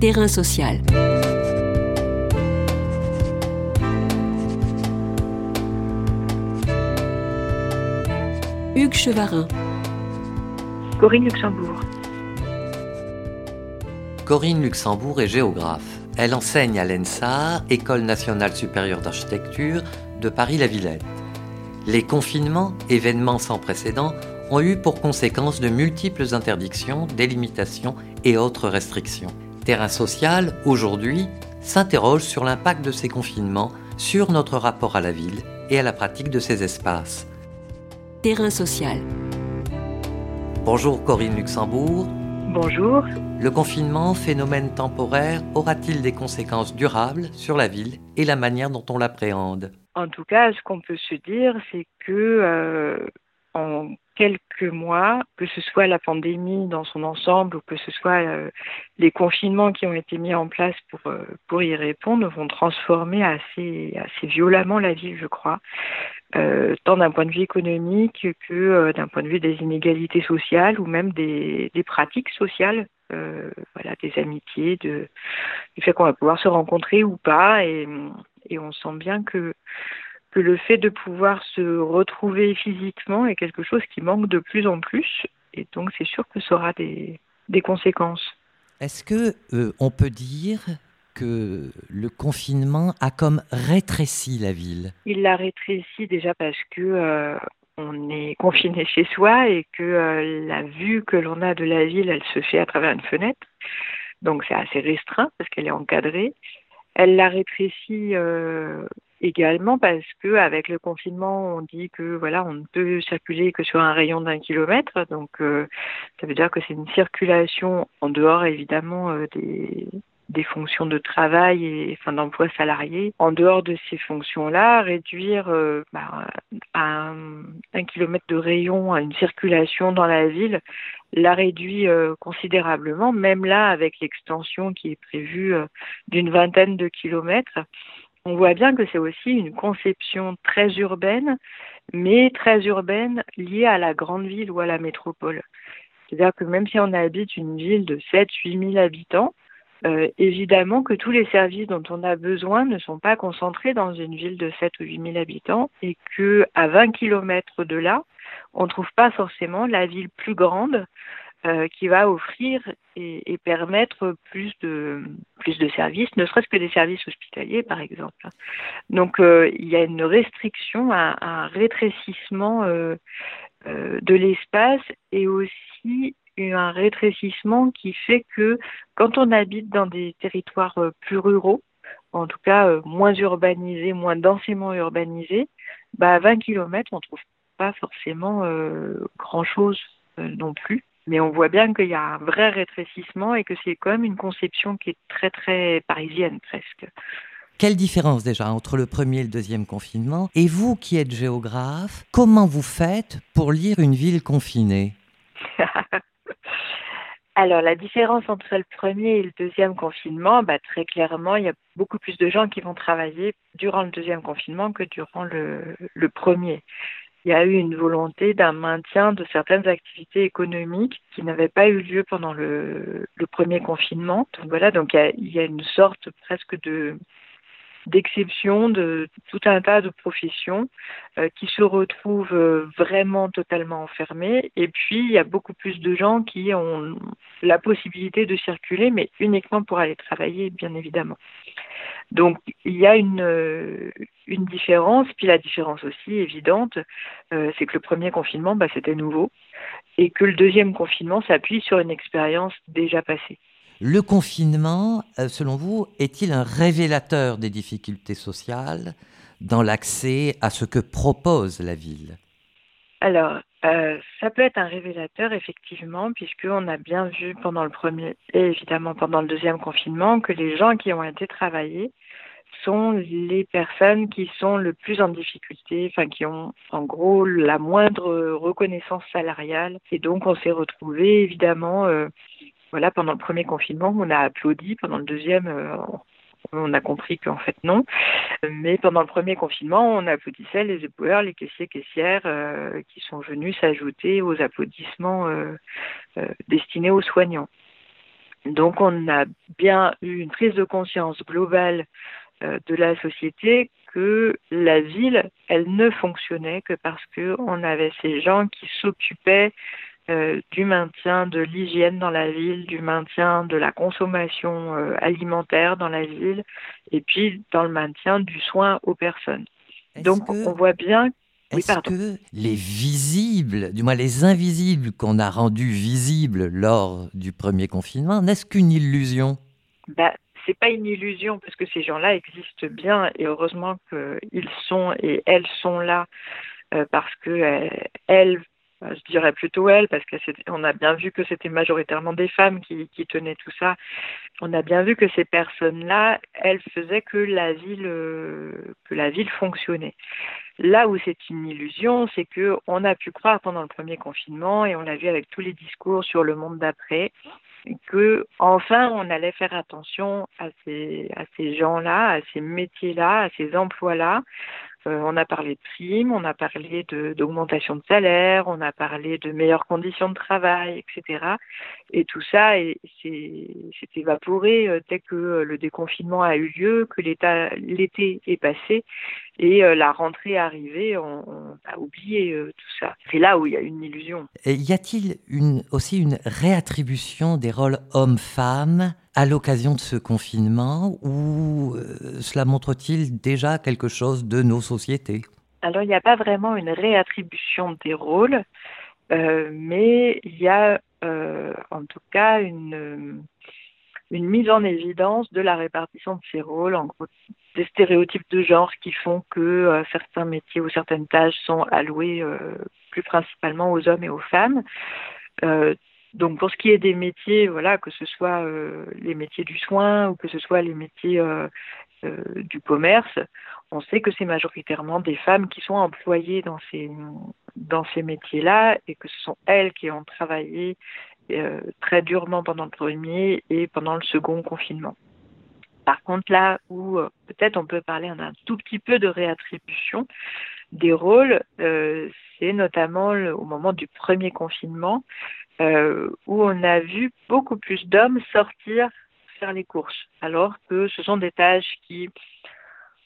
Terrain social. Hugues Chevarin. Corinne Luxembourg. Corinne Luxembourg est géographe. Elle enseigne à l'ENSA, École nationale supérieure d'architecture de Paris-la-Villette. Les confinements, événements sans précédent, ont eu pour conséquence de multiples interdictions, délimitations et autres restrictions. Terrain social, aujourd'hui, s'interroge sur l'impact de ces confinements sur notre rapport à la ville et à la pratique de ces espaces. Terrain social. Bonjour Corinne Luxembourg. Bonjour. Le confinement, phénomène temporaire, aura-t-il des conséquences durables sur la ville et la manière dont on l'appréhende? En tout cas, ce qu'on peut se dire, c'est que euh, en quelques mois, que ce soit la pandémie dans son ensemble ou que ce soit euh, les confinements qui ont été mis en place pour, euh, pour y répondre, vont transformer assez, assez violemment la ville, je crois, euh, tant d'un point de vue économique que d'un point de vue des inégalités sociales ou même des, des pratiques sociales. voilà, des amitiés, du fait qu'on va pouvoir se rencontrer ou pas, et on sent bien que que le fait de pouvoir se retrouver physiquement est quelque chose qui manque de plus en plus. Et donc, c'est sûr que ça aura des, des conséquences. Est-ce que euh, on peut dire que le confinement a comme rétréci la ville? Il l'a rétréci déjà parce que euh, on est confiné chez soi et que euh, la vue que l'on a de la ville, elle se fait à travers une fenêtre. Donc c'est assez restreint parce qu'elle est encadrée. Elle l'a rétréci également parce que avec le confinement, on dit que voilà, on ne peut circuler que sur un rayon d'un kilomètre. Donc, euh, ça veut dire que c'est une circulation en dehors évidemment euh, des fonctions de travail et d'emploi salarié. En dehors de ces fonctions-là, réduire euh, bah, un, un, kilomètre de rayon à une circulation dans la ville la réduit considérablement, même là avec l'extension qui est prévue d'une vingtaine de kilomètres on voit bien que c'est aussi une conception très urbaine, mais très urbaine liée à la grande ville ou à la métropole. C'est-à-dire que même si on habite une ville de 7-8 000 habitants, euh, évidemment que tous les services dont on a besoin ne sont pas concentrés dans une ville de 7 ou 8 000 habitants et que à 20 km de là, on ne trouve pas forcément la ville plus grande euh, qui va offrir et, et, permettre plus de services, ne serait-ce que des services hospitaliers par exemple. Donc euh, il y a une restriction, un, rétrécissement euh, de l'espace et aussi un rétrécissement qui fait que quand on habite dans des territoires plus ruraux, en tout cas moins urbanisés, moins densément urbanisés, bah à 20 km on trouve pas forcément grand chose non plus. Mais on voit bien qu'il y a un vrai rétrécissement et que c'est quand même une conception qui est très très parisienne presque. Quelle différence déjà entre le premier et le deuxième confinement? Et vous qui êtes géographe, comment vous faites pour lire une ville confinée? Alors la différence entre le premier et le deuxième confinement, bah, très clairement, il y a beaucoup plus de gens qui vont travailler durant le deuxième confinement que durant le, le premier il y a eu une volonté d'un maintien de certaines activités économiques qui n'avaient pas eu lieu pendant le, premier confinement. Donc voilà, donc il y, a, il y a une sorte presque de d'exception de tout un tas de professions euh, qui se retrouvent euh, vraiment totalement enfermées. Et puis, il y a beaucoup plus de gens qui ont la possibilité de circuler, mais uniquement pour aller travailler, bien évidemment. Donc il y a une, euh, une différence, puis la différence aussi évidente, euh, c'est que le premier confinement, bah, c'était nouveau, et que le deuxième confinement s'appuie sur une expérience déjà passée. Le confinement, euh, selon vous, est-il un révélateur des difficultés sociales dans l'accès à ce que propose la ville? Alors, euh, ça peut être un révélateur, effectivement, puisqu'on a bien vu pendant le premier et évidemment pendant le deuxième confinement que les gens qui ont été travaillés sont les personnes qui sont le plus en difficulté, enfin qui ont en gros la moindre reconnaissance salariale. Et donc on s'est retrouvé évidemment, euh, voilà, pendant le premier confinement, on a applaudi, pendant le deuxième, euh, on a compris qu'en fait non. Mais pendant le premier confinement, on applaudissait les éboueurs, les caissiers, caissières euh, qui sont venus s'ajouter aux applaudissements euh, euh, destinés aux soignants. Donc on a bien eu une prise de conscience globale de la société que la ville, elle ne fonctionnait que parce qu'on avait ces gens qui s'occupaient euh, du maintien de l'hygiène dans la ville, du maintien de la consommation euh, alimentaire dans la ville, et puis dans le maintien du soin aux personnes. Donc on voit bien est-ce que les visibles, du moins les invisibles qu'on a rendus visibles lors du premier confinement, n'est-ce qu'une illusion? Bah, C'est pas une illusion parce que ces gens-là existent bien et heureusement qu'ils sont et elles sont là euh, parce que elles je dirais plutôt elles, parce qu'on a bien vu que c'était majoritairement des femmes qui, tenaient tout ça. On a bien vu que ces personnes-là, elles faisaient que la ville, euh, que la ville fonctionnait. Là où c'est une illusion, c'est que on a pu croire pendant le premier confinement et on l'a vu avec tous les discours sur le monde d'après que enfin on allait faire attention à ces gens-là, à ces métiers-là, à ces emplois-là, euh, on a parlé de primes, on a parlé d'augmentation de, salaire, on a parlé de meilleures conditions de travail, etc. Et tout ça s'est évaporé euh, dès que euh, le déconfinement a eu lieu, que l'été est passé et la rentrée arrivée, on, a oublié tout ça. C'est là où il y a une illusion. Et y a-t-il aussi une réattribution des rôles hommes-femmes à l'occasion de ce confinement ou euh, cela montre-t-il déjà quelque chose de nos sociétés? Alors il n'y a pas vraiment une réattribution des rôles, euh, mais il y a euh, en tout cas une, une mise en évidence de la répartition de ces rôles, en gros des stéréotypes de genre qui font que certains métiers ou certaines tâches sont allouées plus principalement aux hommes et aux femmes. Donc pour ce qui est des métiers, voilà, que ce soit euh, les métiers du soin ou que ce soit les métiers euh, euh, du commerce, on sait que c'est majoritairement des femmes qui sont employées dans ces dans ces métiers-là et que ce sont elles qui ont travaillé très durement pendant le premier et pendant le second confinement. Par contre, là où peut-être on peut parler d'un tout petit peu de réattribution des rôles, c'est notamment au moment du premier confinement, euh, où on a vu beaucoup plus d'hommes sortir faire les courses, alors que ce sont des tâches qui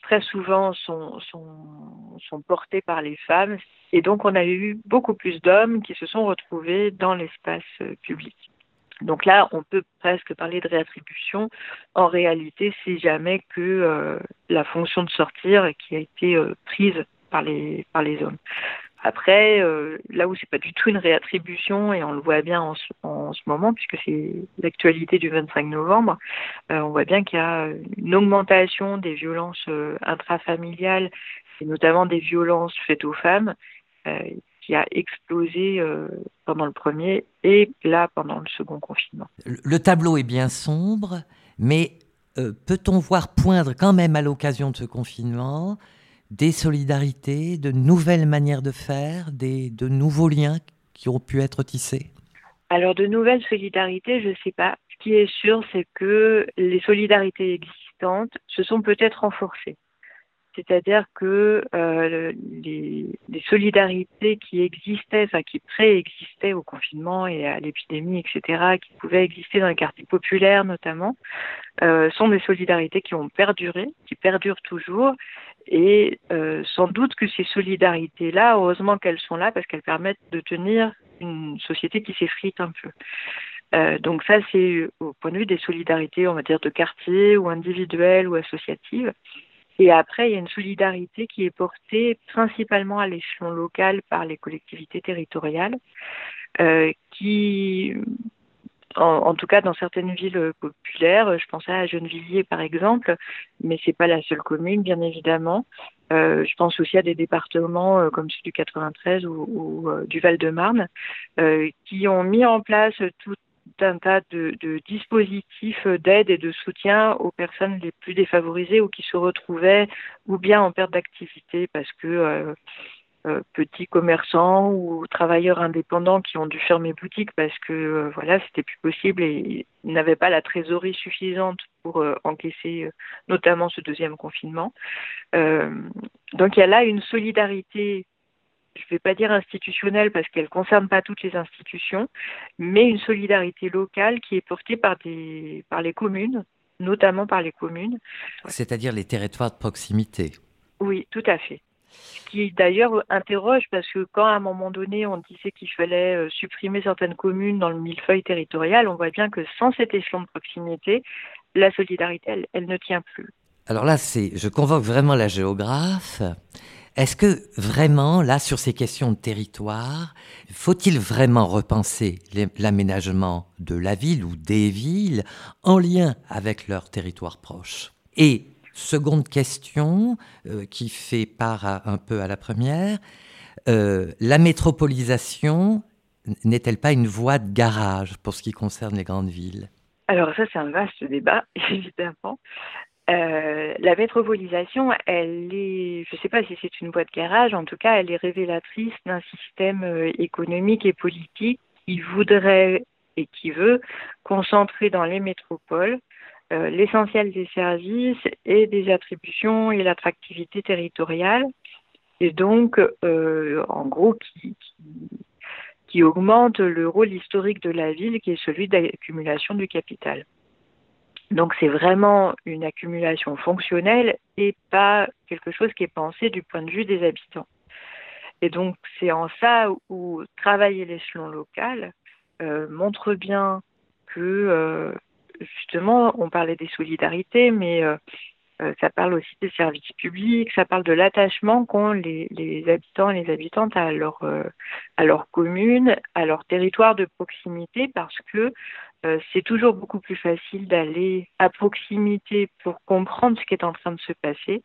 très souvent sont, sont, sont portées par les femmes. Et donc on a eu beaucoup plus d'hommes qui se sont retrouvés dans l'espace euh, public. Donc là, on peut presque parler de réattribution. En réalité, c'est jamais que euh, la fonction de sortir qui a été prise par les, par les hommes. Après, euh, là où c'est pas du tout une réattribution, et on le voit bien en ce, moment, puisque c'est l'actualité du 25 novembre, euh, on voit bien qu'il y a une augmentation des violences euh, intrafamiliales, et notamment des violences faites aux femmes, qui a explosé pendant le premier et là pendant le second confinement. Le tableau est bien sombre, mais peut-on voir poindre quand même à l'occasion de ce confinement des solidarités, de nouvelles manières de faire, des, de nouveaux liens qui ont pu être tissés Alors de nouvelles solidarités, je ne sais pas. Ce qui est sûr, c'est que les solidarités existantes se sont peut-être renforcées. C'est-à-dire que euh, les, solidarités qui existaient, enfin qui préexistaient au confinement et à l'épidémie, etc., qui pouvaient exister dans les quartiers populaires notamment, euh, sont des solidarités qui ont perduré, qui perdurent toujours. Et euh, sans doute que ces solidarités-là, heureusement qu'elles sont là parce qu'elles permettent de tenir une société qui s'effrite un peu. donc ça, c'est au point de vue des solidarités, on va dire, de quartier ou individuelles ou associatives. Et après, il y a une solidarité qui est portée principalement à l'échelon local par les collectivités territoriales, euh, qui, en, tout cas dans certaines villes populaires, je pense à Gennevilliers par exemple, mais c'est pas la seule commune, bien évidemment. Euh, je pense aussi à des départements euh, comme celui du 93 ou, ou euh, du Val-de-Marne, euh, qui ont mis en place tout un tas de, dispositifs d'aide et de soutien aux personnes les plus défavorisées ou qui se retrouvaient ou bien en perte d'activité parce que euh, euh, petits commerçants ou travailleurs indépendants qui ont dû fermer boutique parce que euh, voilà c'était plus possible et ils n'avaient pas la trésorerie suffisante pour encaisser notamment ce deuxième confinement. donc il y a là une solidarité je ne vais pas dire institutionnelle parce qu'elle ne concerne pas toutes les institutions, mais une solidarité locale qui est portée par, des, par les communes, notamment par les communes. C'est-à-dire les territoires de proximité. Oui, tout à fait. Ce qui d'ailleurs interroge parce que quand à un moment donné on disait qu'il fallait euh, supprimer certaines communes dans le millefeuille territorial, on voit bien que sans cet échelon de proximité, la solidarité, elle, ne tient plus. Alors là, c'est, je convoque vraiment la géographe. Est-ce que vraiment, là, sur ces questions de territoire, faut-il vraiment repenser l'aménagement de la ville ou des villes en lien avec leur territoire proche? Et Seconde question euh, qui fait part un peu à la première, euh, la métropolisation n'est-elle pas une voie de garage pour ce qui concerne les grandes villes? Alors ça c'est un vaste débat évidemment. Euh, la métropolisation, elle est, je ne sais pas si c'est une voie de garage, en tout cas, elle est révélatrice d'un système économique et politique qui voudrait et qui veut concentrer dans les métropoles euh, l'essentiel des services et des attributions et l'attractivité territoriale, et donc, euh, en gros, qui, qui, augmente le rôle historique de la ville, qui est celui d'accumulation du capital. Donc, c'est vraiment une accumulation fonctionnelle et pas quelque chose qui est pensé du point de vue des habitants. Et donc, c'est en ça où travailler l'échelon local euh, montre bien que justement, on parlait des solidarités, mais euh, euh, ça parle aussi des services publics, ça parle de l'attachement qu'ont les, habitants et les habitantes à leur, euh, à leur commune, à leur territoire de proximité, parce que c'est toujours beaucoup plus facile d'aller à proximité pour comprendre ce qui est en train de se passer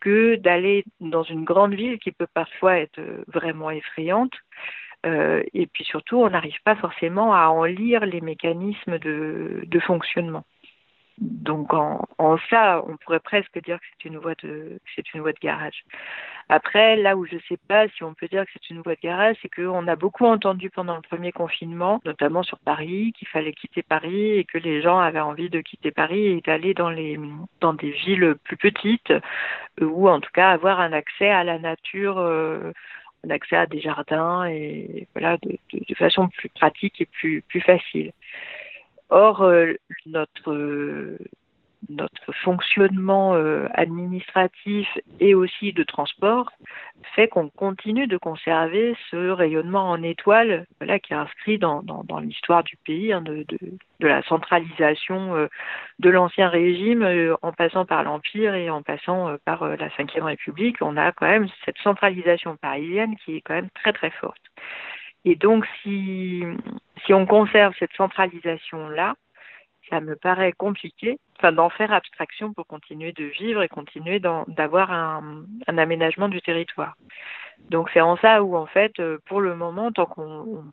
que d'aller dans une grande ville qui peut parfois être vraiment effrayante. Euh, et puis surtout, on n'arrive pas forcément à en lire les mécanismes de, fonctionnement. Donc en, ça, on pourrait presque dire que c'est une voie de c'est une voie de garage. Après, là où je ne sais pas si on peut dire que c'est une voie de garage, c'est qu'on a beaucoup entendu pendant le premier confinement, notamment sur Paris, qu'il fallait quitter Paris et que les gens avaient envie de quitter Paris et d'aller dans les dans des villes plus petites ou en tout cas avoir un accès à la nature. Euh, d'accès à des jardins et voilà de, façon plus pratique et plus plus facile. Or euh, notre notre fonctionnement euh, administratif et aussi de transport fait qu'on continue de conserver ce rayonnement en étoile voilà, qui est inscrit dans, dans, l'histoire du pays, hein, de, de, de, la centralisation euh, de l'Ancien Régime euh, en passant par l'Empire et en passant par la Ve République. On a quand même cette centralisation parisienne qui est quand même très très forte. Et donc si, on conserve cette centralisation-là, ça me paraît compliqué enfin, d'en faire abstraction pour continuer de vivre et continuer d'avoir un, aménagement du territoire. Donc c'est en ça où, en fait, euh, pour le moment, tant qu'on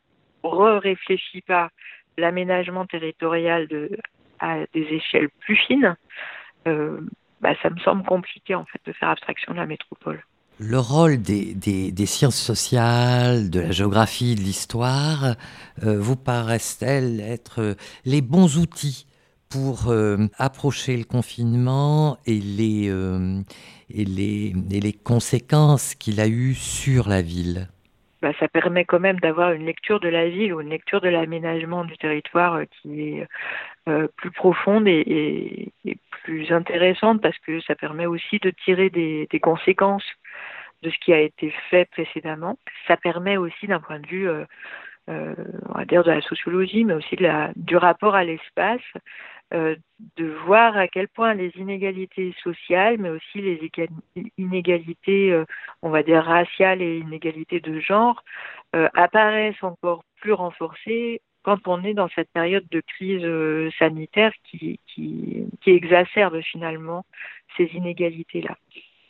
ne réfléchit pas l'aménagement territorial à des échelles plus fines, euh, bah, ça me semble compliqué en fait de faire abstraction de la métropole. Le rôle des, sciences sociales, de la géographie, de l'histoire, euh, vous paraissent-elles être les bons outils pour euh, approcher le confinement et les, euh, conséquences qu'il a eues sur la ville? Bah, ça permet quand même d'avoir une lecture de la ville ou une lecture de l'aménagement du territoire euh, qui est plus profonde et, plus intéressante parce que ça permet aussi de tirer des, conséquences de ce qui a été fait précédemment. Ça permet aussi d'un point de vue euh, on va dire de la sociologie, mais aussi du rapport à l'espace, euh, de voir à quel point les inégalités sociales, mais aussi les inégalités, euh, on va dire raciales et inégalités de genre, euh, apparaissent encore plus renforcées quand on est dans cette période de crise sanitaire qui exacerbe finalement ces inégalités-là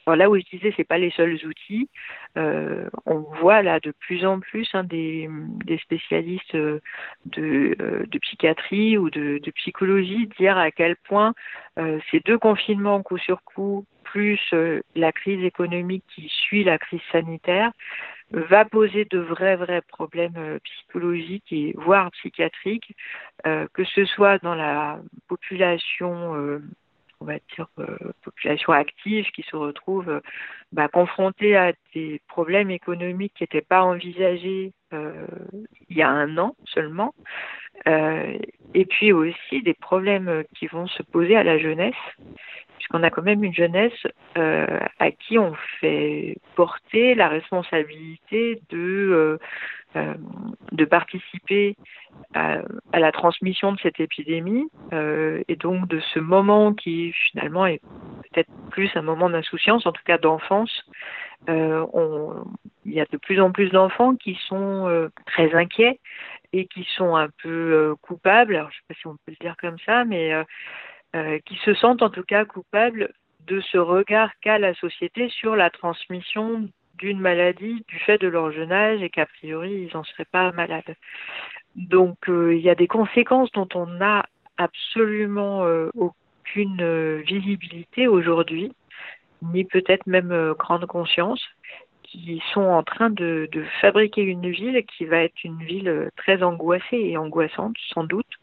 là où je disais, c'est pas les seuls outils. Euh, on voit là de plus en plus hein, des, spécialistes euh, de, euh, de, psychiatrie ou de, psychologie dire à quel point ces deux confinements coup sur coup, plus la crise économique qui suit la crise sanitaire, va poser de vrais vrais problèmes psychologiques et voire psychiatriques, que ce soit dans la population on va dire, population active qui se retrouve bah, confrontée à des problèmes économiques qui n'étaient pas envisagés il y a un an seulement, et puis aussi des problèmes qui vont se poser à la jeunesse puisqu'on a quand même une jeunesse euh, à qui on fait porter la responsabilité de, euh, euh, de participer à, la transmission de cette épidémie et donc de ce moment qui finalement est peut-être plus un moment d'insouciance, en tout cas d'enfance. il y a de plus en plus d'enfants qui sont très inquiets et qui sont un peu coupables. Alors, je ne sais pas si on peut le dire comme ça, mais euh, qui se sentent en tout cas coupables de ce regard qu'a la société sur la transmission d'une maladie du fait de leur jeune âge et qu'a priori ils n'en seraient pas malades. Donc euh, il y a des conséquences dont on n'a absolument euh, aucune visibilité aujourd'hui, ni peut-être même grande conscience, qui sont en train de, de, fabriquer une ville qui va être une ville très angoissée et angoissante sans doute,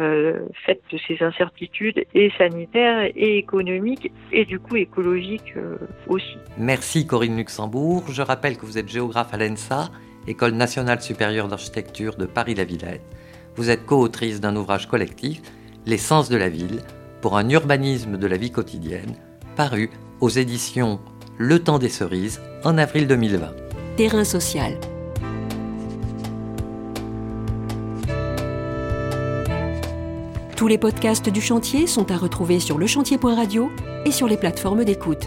euh, faite de ces incertitudes et sanitaires et économiques et du coup écologiques euh, aussi. Merci Corinne Luxembourg. Je rappelle que vous êtes géographe à l'ENSA, École nationale supérieure d'architecture de Paris-la Villette. Vous êtes co-autrice d'un ouvrage collectif, L'essence de la ville, pour un urbanisme de la vie quotidienne, paru aux éditions Le Temps des Cerises en avril 2020. Terrain social. Tous les podcasts du chantier sont à retrouver sur lechantier.radio et sur les plateformes d'écoute.